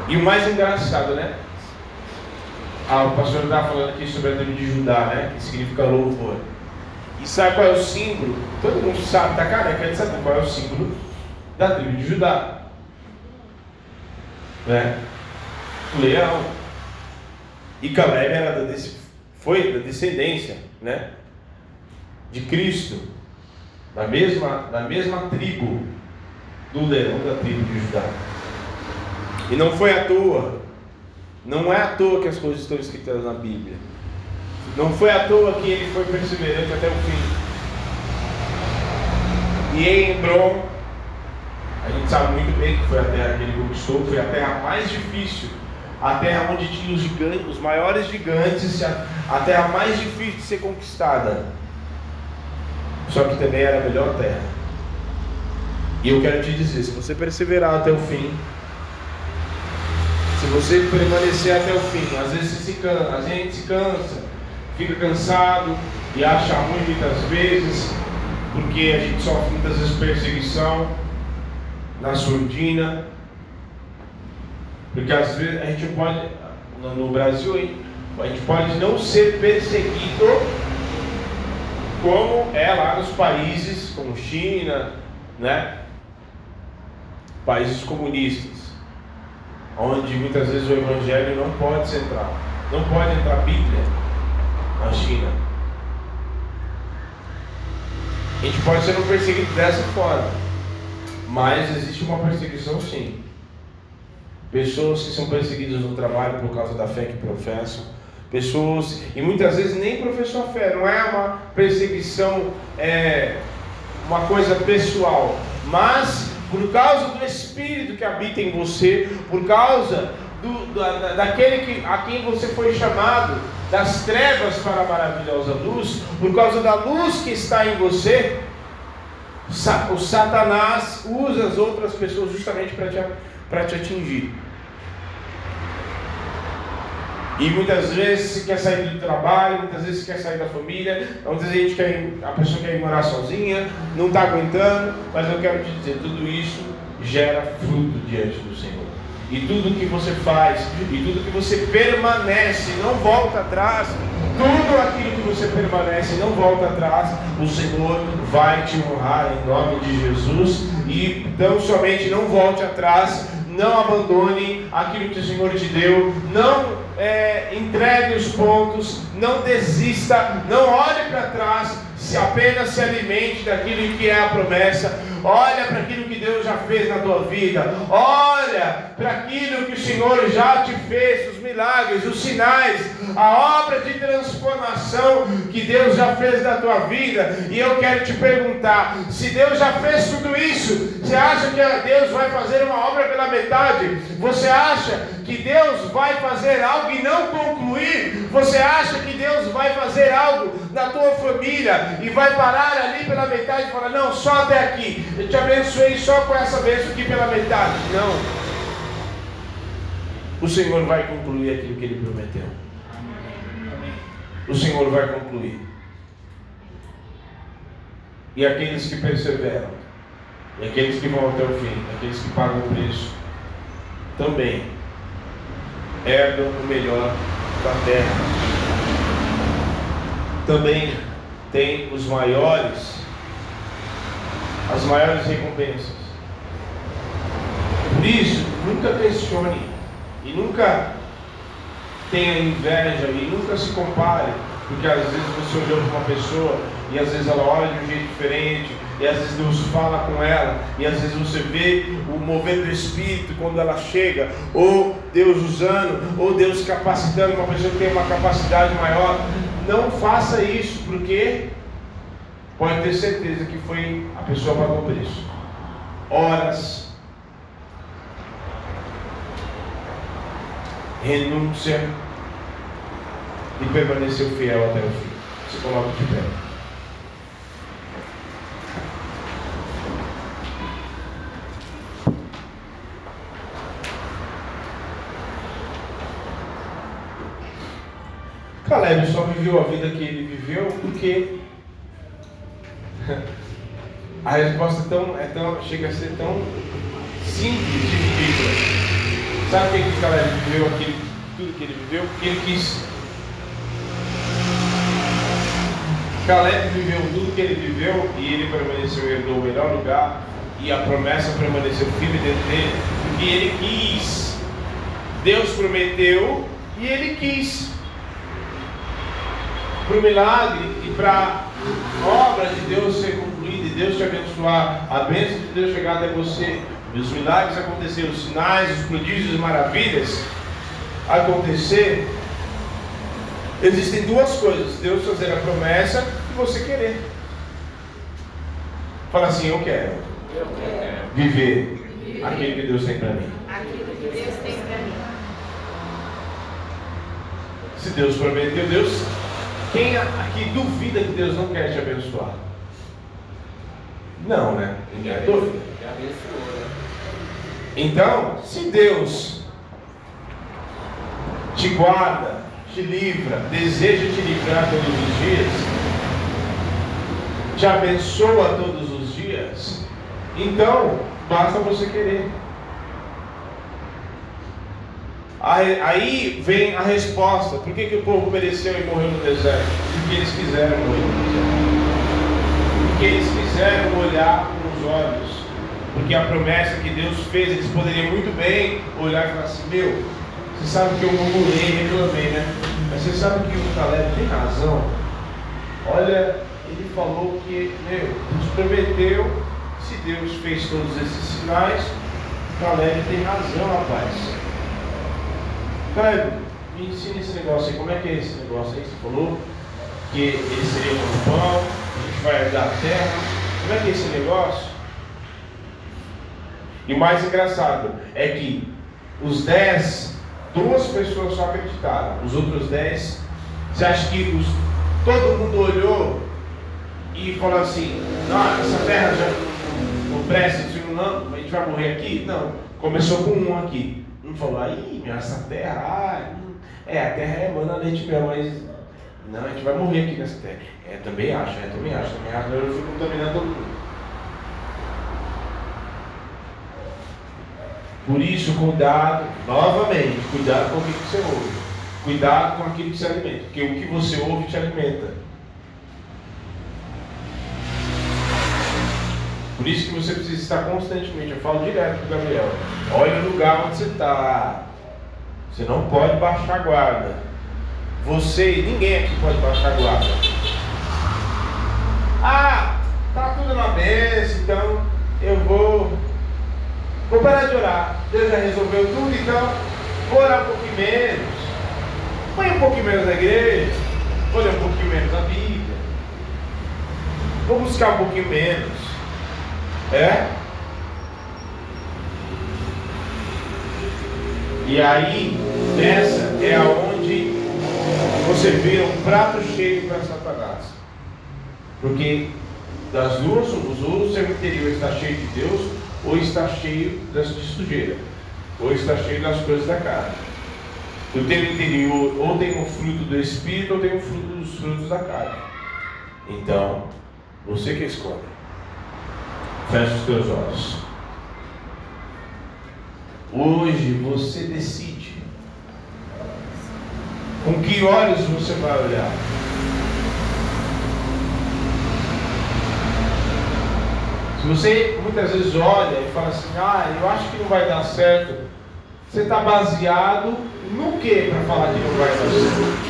Speaker 1: E o mais engraçado, né? Ah, o pastor estava falando aqui sobre a tribo de Judá, né? Que significa louvor. E sabe qual é o símbolo? Todo mundo sabe, tá careca de saber qual é o símbolo da tribo de Judá. Né? O leão. E Caleb era da, foi da descendência né, de Cristo, da mesma, da mesma tribo do leão da tribo de Judá. E não foi à toa, não é à toa que as coisas estão escritas na Bíblia. Não foi à toa que ele foi perseverante até o fim. E em Hebron, a gente sabe muito bem que foi a terra que ele conquistou, foi a terra mais difícil a terra onde tinha os gigantes, os maiores gigantes, a terra mais difícil de ser conquistada. Só que também era a melhor terra. E eu quero te dizer, se você perseverar até o fim, se você permanecer até o fim, às vezes cansa, a gente se cansa, fica cansado e acha ruim muitas vezes, porque a gente sofre muitas vezes perseguição na surdina, porque às vezes a gente pode, no Brasil, A gente pode não ser perseguido como é lá nos países como China, né? Países comunistas, onde muitas vezes o evangelho não pode entrar, não pode entrar Bíblia na China. A gente pode ser um perseguido dessa forma, mas existe uma perseguição sim. Pessoas que são perseguidas no trabalho por causa da fé que professam, pessoas, e muitas vezes nem professam a fé, não é uma perseguição, é, uma coisa pessoal, mas por causa do Espírito que habita em você, por causa do, da, daquele que, a quem você foi chamado, das trevas para a maravilhosa luz, por causa da luz que está em você, o Satanás usa as outras pessoas justamente para te, para te atingir. E muitas vezes se quer sair do trabalho, muitas vezes se quer sair da família, muitas vezes a, gente quer, a pessoa quer ir morar sozinha, não está aguentando, mas eu quero te dizer, tudo isso gera fruto diante do Senhor. E tudo que você faz, e tudo que você permanece, não volta atrás, tudo aquilo que você permanece, não volta atrás, o Senhor vai te honrar em nome de Jesus. E não somente não volte atrás, não abandone aquilo que o Senhor te deu, não é, entregue os pontos, não desista, não olhe para trás, se apenas se alimente daquilo que é a promessa. Olha para aquilo que Deus já fez na tua vida. Olha para aquilo que o Senhor já te fez, os milagres, os sinais, a obra de transformação que Deus já fez na tua vida. E eu quero te perguntar: se Deus já fez tudo isso, você acha que Deus vai fazer uma obra pela metade? Você acha que Deus vai fazer algo e não concluir? Você acha que Deus vai fazer algo na tua família e vai parar ali pela metade e falar: não, só até aqui. Eu te abençoei só com essa bênção aqui pela metade. Não. O Senhor vai concluir aquilo que Ele prometeu. O Senhor vai concluir. E aqueles que perseveram, e aqueles que vão até o fim, aqueles que pagam o preço, também herdam o melhor da terra. Também tem os maiores, as maiores recompensas. Por isso, nunca questione e nunca tenha inveja e nunca se compare, porque às vezes você olhou para uma pessoa e às vezes ela olha de um jeito diferente, e às vezes Deus fala com ela, e às vezes você vê o mover do Espírito quando ela chega, ou Deus usando, ou Deus capacitando uma pessoa que tem uma capacidade maior. Não faça isso, porque pode ter certeza que foi a pessoa pagou o preço. Horas, renúncia e permaneceu fiel até o fim. Se coloca de pé. Caleb só viveu a vida que ele viveu porque a resposta é tão, é tão, chega a ser tão simples de viver. Sabe por que Caleb viveu aquilo, tudo que ele viveu? Porque ele quis. Caleb viveu tudo que ele viveu e ele permaneceu, herdou o melhor lugar e a promessa permaneceu firme dentro dele, porque ele quis. Deus prometeu e ele quis para o milagre e para a obra de Deus ser concluída e Deus te abençoar, a bênção de Deus chegar até você, os milagres acontecer, os sinais, os prodígios e maravilhas acontecer, existem duas coisas: Deus fazer a promessa e você querer. Fala assim: Eu quero, eu quero. Viver, viver aquilo que Deus tem para mim.
Speaker 2: Aquilo que Deus tem para mim.
Speaker 1: Se Deus prometeu, Deus quem aqui duvida que Deus não quer te abençoar? Não, né? Ninguém duvida. Então, se Deus te guarda, te livra, deseja te livrar todos os dias, te abençoa todos os dias, então basta você querer. Aí vem a resposta. Por que, que o povo mereceu e morreu no deserto? Porque eles quiseram morrer no deserto. Porque eles quiseram olhar com os olhos. Porque a promessa que Deus fez, eles poderiam muito bem olhar e falar assim, meu, você sabe que eu murmurei, reclamei, né? Mas você sabe que o Caleb tem razão. Olha, ele falou que, meu, Deus prometeu, se Deus fez todos esses sinais, Caleb tem razão, rapaz. Caleb, me ensina esse negócio aí, como é que é esse negócio aí? Você falou que ele seria como pão, a gente vai a terra. Como é que é esse negócio? E o mais engraçado é que os dez, duas pessoas só acreditaram. Os outros dez, você acha que os, todo mundo olhou e falou assim, não, essa terra já não presta, não, a gente vai morrer aqui? Não. Começou com um aqui. Um falou, aí, essa terra, é, a terra é mana leite mel, mas não, a gente vai morrer aqui nessa terra. É, também acho, é, também acho, também acho, eu fui contaminando todo mundo. Por isso, cuidado, novamente, cuidado com o que você ouve. Cuidado com aquilo que se alimenta, porque o que você ouve te alimenta. Por isso que você precisa estar constantemente, eu falo direto para o Gabriel, olha o lugar onde você está. Você não pode baixar a guarda. Você, ninguém aqui pode baixar a guarda. Ah, tá tudo na mesa, então eu vou Vou parar de orar. Deus já resolveu tudo, então vou orar um pouquinho menos. Põe um pouquinho menos na igreja. Vou ler um pouquinho menos a Bíblia. Vou buscar um pouquinho menos. É? E aí, essa é aonde você vira um prato cheio para Satanás. Porque das duas, os ou o seu interior está cheio de Deus, ou está cheio de sujeira, ou está cheio das coisas da carne. O teu interior ou tem o fruto do Espírito ou tem o fruto dos frutos da carne. Então, você que escolhe. Feche os teus olhos. Hoje você decide com que olhos você vai olhar. Se você muitas vezes olha e fala assim, ah, eu acho que não vai dar certo, você está baseado no que para falar que não vai dar certo?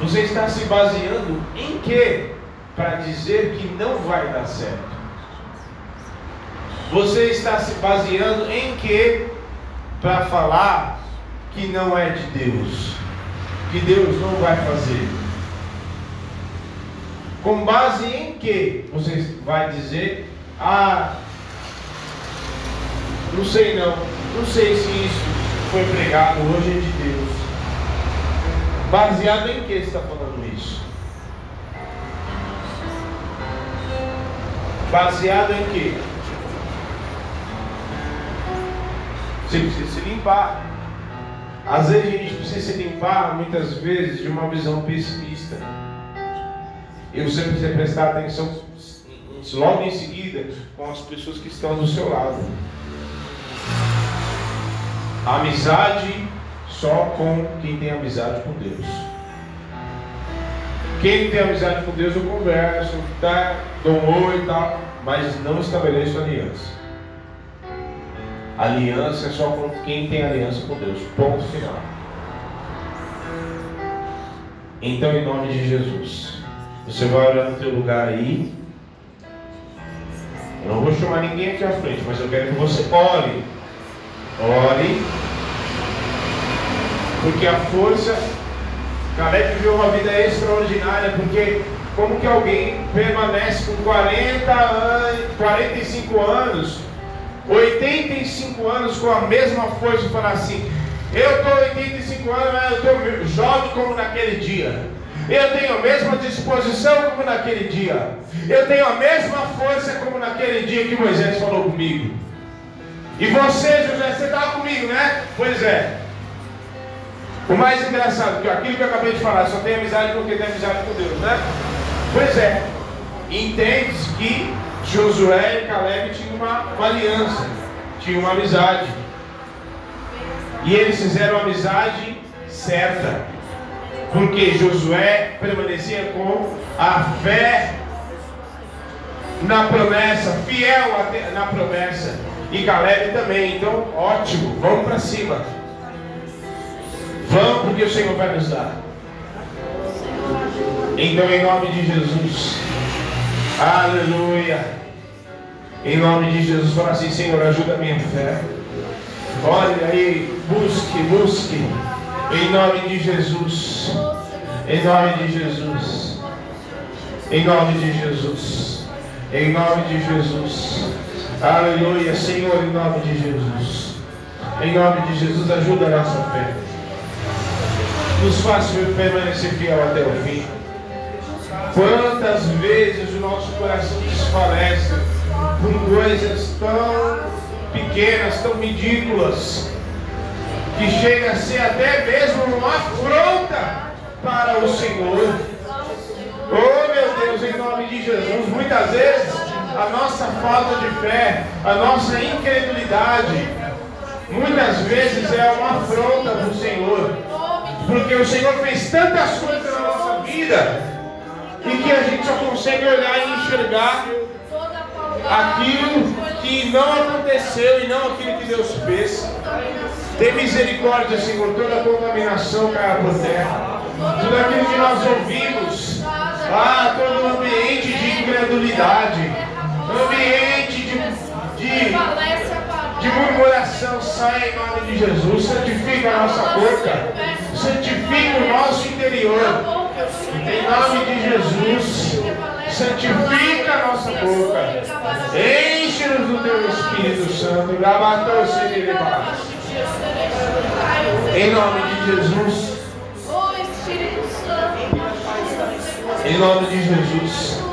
Speaker 1: Você está se baseando em que para dizer que não vai dar certo? Você está se baseando em que para falar que não é de Deus, que Deus não vai fazer? Com base em que você vai dizer ah, não sei não. Não sei se isso foi pregado hoje é de Deus. Baseado em que está falando isso? Baseado em que? Você precisa se limpar. Às vezes a gente precisa se limpar, muitas vezes, de uma visão pessimista. E você precisa prestar atenção logo em seguida com as pessoas que estão do seu lado. amizade só com quem tem amizade com Deus. Quem tem amizade com Deus eu converso, tá, dou um oi e tal, mas não estabeleço aliança. Aliança é só com quem tem aliança com Deus. Ponto final. Então, em nome de Jesus, você vai orar no teu lugar aí. Eu não vou chamar ninguém aqui à frente, mas eu quero que você ore. Ore. Porque a força. Caleb viveu uma vida extraordinária, porque como que alguém permanece com 40 anos, 45 anos, 85 anos com a mesma força e falar assim, eu estou 85 anos, eu estou jovem como naquele dia. Eu tenho a mesma disposição como naquele dia. Eu tenho a mesma força como naquele dia que Moisés falou comigo. E você, José, você estava comigo, né? Pois é. O mais engraçado, que aquilo que eu acabei de falar, só tem amizade porque tem amizade com Deus, né? Pois é. Entende que Josué e Caleb tinham uma, uma aliança, tinham uma amizade. E eles fizeram a amizade certa. Porque Josué permanecia com a fé na promessa, fiel na promessa. E Caleb também. Então, ótimo, vamos para cima. Vamos porque o Senhor vai nos dar. Então, em nome de Jesus. Aleluia. Em nome de Jesus, fala assim, Senhor, ajuda a minha fé. Olha aí, busque, busque. Em nome de Jesus. Em nome de Jesus. Em nome de Jesus. Em nome de Jesus. Aleluia, Senhor, em nome de Jesus. Em nome de Jesus, ajuda a nossa fé. Nos faça permanecer fiel até o fim. Quantas vezes o nosso coração desfalece com coisas tão pequenas, tão ridículas, que chega a ser até mesmo uma afronta para o Senhor. Oh meu Deus, em nome de Jesus, muitas vezes a nossa falta de fé, a nossa incredulidade, muitas vezes é uma afronta para o Senhor, porque o Senhor fez tantas coisas na nossa vida e que a gente só consegue olhar e enxergar aquilo que não aconteceu e não aquilo que Deus fez. Tem misericórdia, Senhor, toda a contaminação caia por terra. Tudo aquilo que nós ouvimos, ah, todo o ambiente de incredulidade, ambiente de, de, de murmuração, sai em nome de Jesus. Santifica a nossa boca, santifica o nosso interior. Em nome de Jesus, santifica boca. Enche-nos do teu Espírito Santo. Em nome de Jesus. Em nome de Jesus.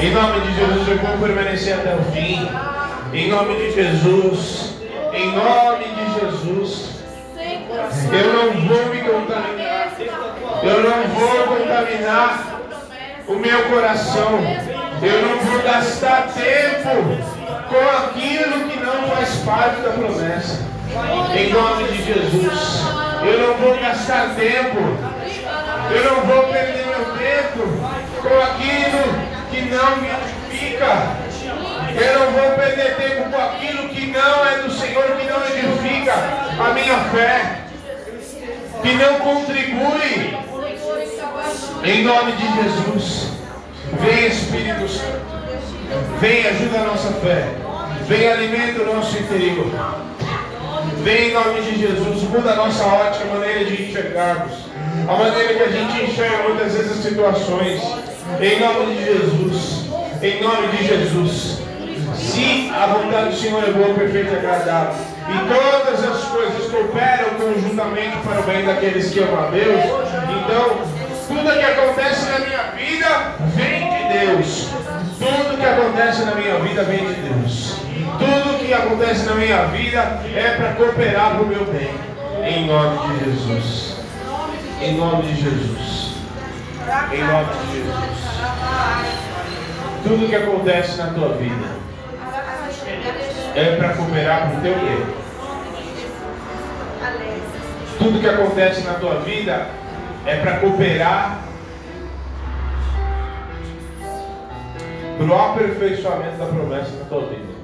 Speaker 1: Em nome de Jesus, eu vou permanecer até o fim. Em nome de Jesus. Em nome de Jesus. Eu não vou me contaminar. Eu não vou contaminar o meu coração. Eu não vou gastar tempo com aquilo que não faz parte da promessa. Em nome de Jesus. Eu não vou gastar tempo. Eu não vou perder meu tempo com aquilo que não me edifica. Eu não vou perder tempo com aquilo que não é do Senhor, que não edifica a minha fé, que não contribui em nome de Jesus. Vem Espírito Santo. Vem, ajuda a nossa fé. Vem, alimenta o nosso interior. Vem em nome de Jesus. Muda a nossa ótica, a maneira de enxergarmos. A maneira que a gente enxerga muitas vezes as situações. Em nome de Jesus. Em nome de Jesus. Se a vontade do Senhor é boa, perfeita e agradável. E todas as coisas cooperam conjuntamente para o bem daqueles que amam a Deus. Então, tudo que acontece na minha vida vem Deus. Tudo que acontece na minha vida vem de Deus. Tudo que acontece na minha vida é para cooperar para o meu bem. Em nome de Jesus. Em nome de Jesus. Em nome de Jesus. Tudo que acontece na tua vida é para cooperar para o teu bem. Tudo que acontece na tua vida é para cooperar para o aperfeiçoamento da promessa na tua vida.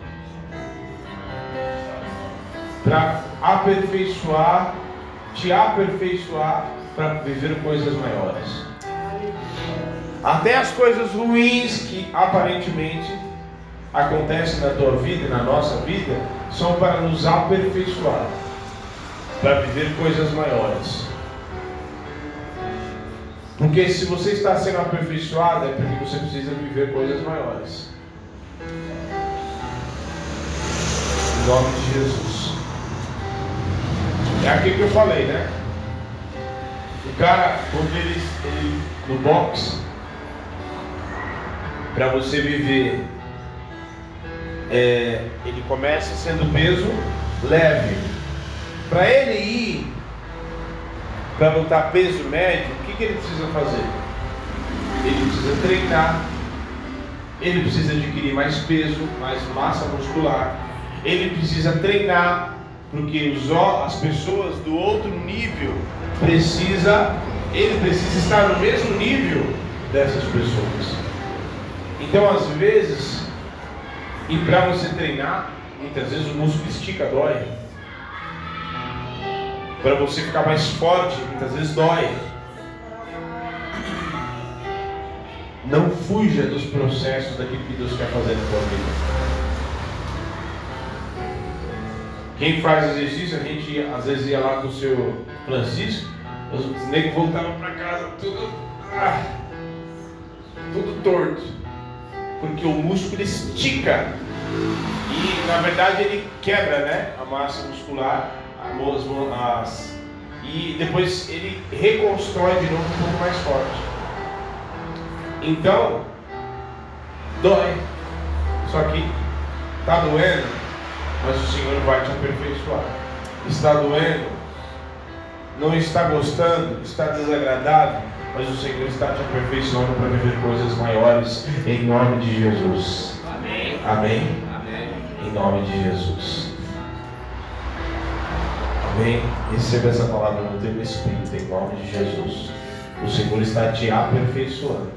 Speaker 1: Para aperfeiçoar, te aperfeiçoar para viver coisas maiores. Até as coisas ruins que aparentemente acontecem na tua vida e na nossa vida são para nos aperfeiçoar, para viver coisas maiores. Porque se você está sendo aperfeiçoado, é porque você precisa viver coisas maiores. Em nome de Jesus. É aquilo que eu falei, né? O cara, quando ele, ele no box, para você viver, é, ele começa sendo peso leve. Para ele ir para lutar peso médio, que, que ele precisa fazer? Ele precisa treinar, ele precisa adquirir mais peso, mais massa muscular, ele precisa treinar Porque os, as pessoas do outro nível precisa, ele precisa estar no mesmo nível dessas pessoas. Então, às vezes, e para você treinar, muitas vezes o músculo estica, dói. Para você ficar mais forte, muitas vezes dói. Não fuja dos processos daquilo que Deus quer fazer na tua vida. Quem faz exercício, a gente às vezes ia lá com o seu Francisco, os negros voltavam para casa tudo, ah, tudo torto, porque o músculo estica e na verdade ele quebra né, a massa muscular as, as, e depois ele reconstrói de novo um pouco mais forte. Então, dói. Só que está doendo, mas o Senhor vai te aperfeiçoar. Está doendo, não está gostando, está desagradável, mas o Senhor está te aperfeiçoando para viver coisas maiores em nome de Jesus. Amém. Amém. Amém. Em nome de Jesus. Amém. Receba essa palavra no teu espírito em nome de Jesus. O Senhor está te aperfeiçoando.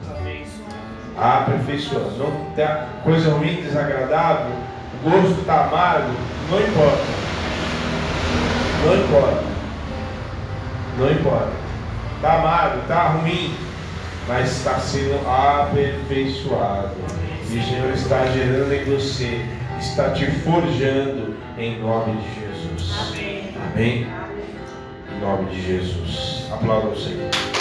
Speaker 1: Aperfeiçoando. Não tem coisa ruim, desagradável, o gosto está amargo, não importa. Não importa. Não importa. Está amargo, está ruim, mas está sendo aperfeiçoado. E o Senhor está gerando em você, está te forjando em nome de Jesus. Amém. Amém. Em nome de Jesus. Aplauda o Senhor.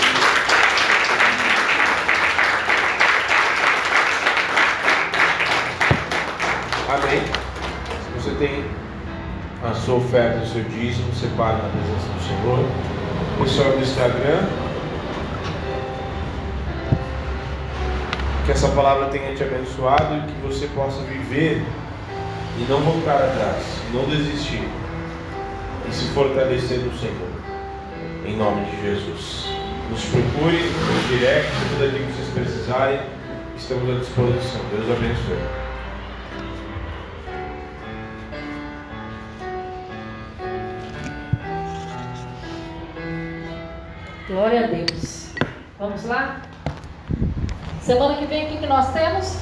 Speaker 1: Amém. Se você tem a sua oferta, o seu dízimo, separe na presença do Senhor. Pessoal do Instagram. Que essa palavra tenha te abençoado e que você possa viver e não voltar atrás, não desistir e se fortalecer no Senhor. Em nome de Jesus. Nos procure no direct, tudo aquilo que vocês precisarem, estamos à disposição. Deus abençoe.
Speaker 3: Glória a Deus. Vamos lá? Semana que vem o que, nós temos?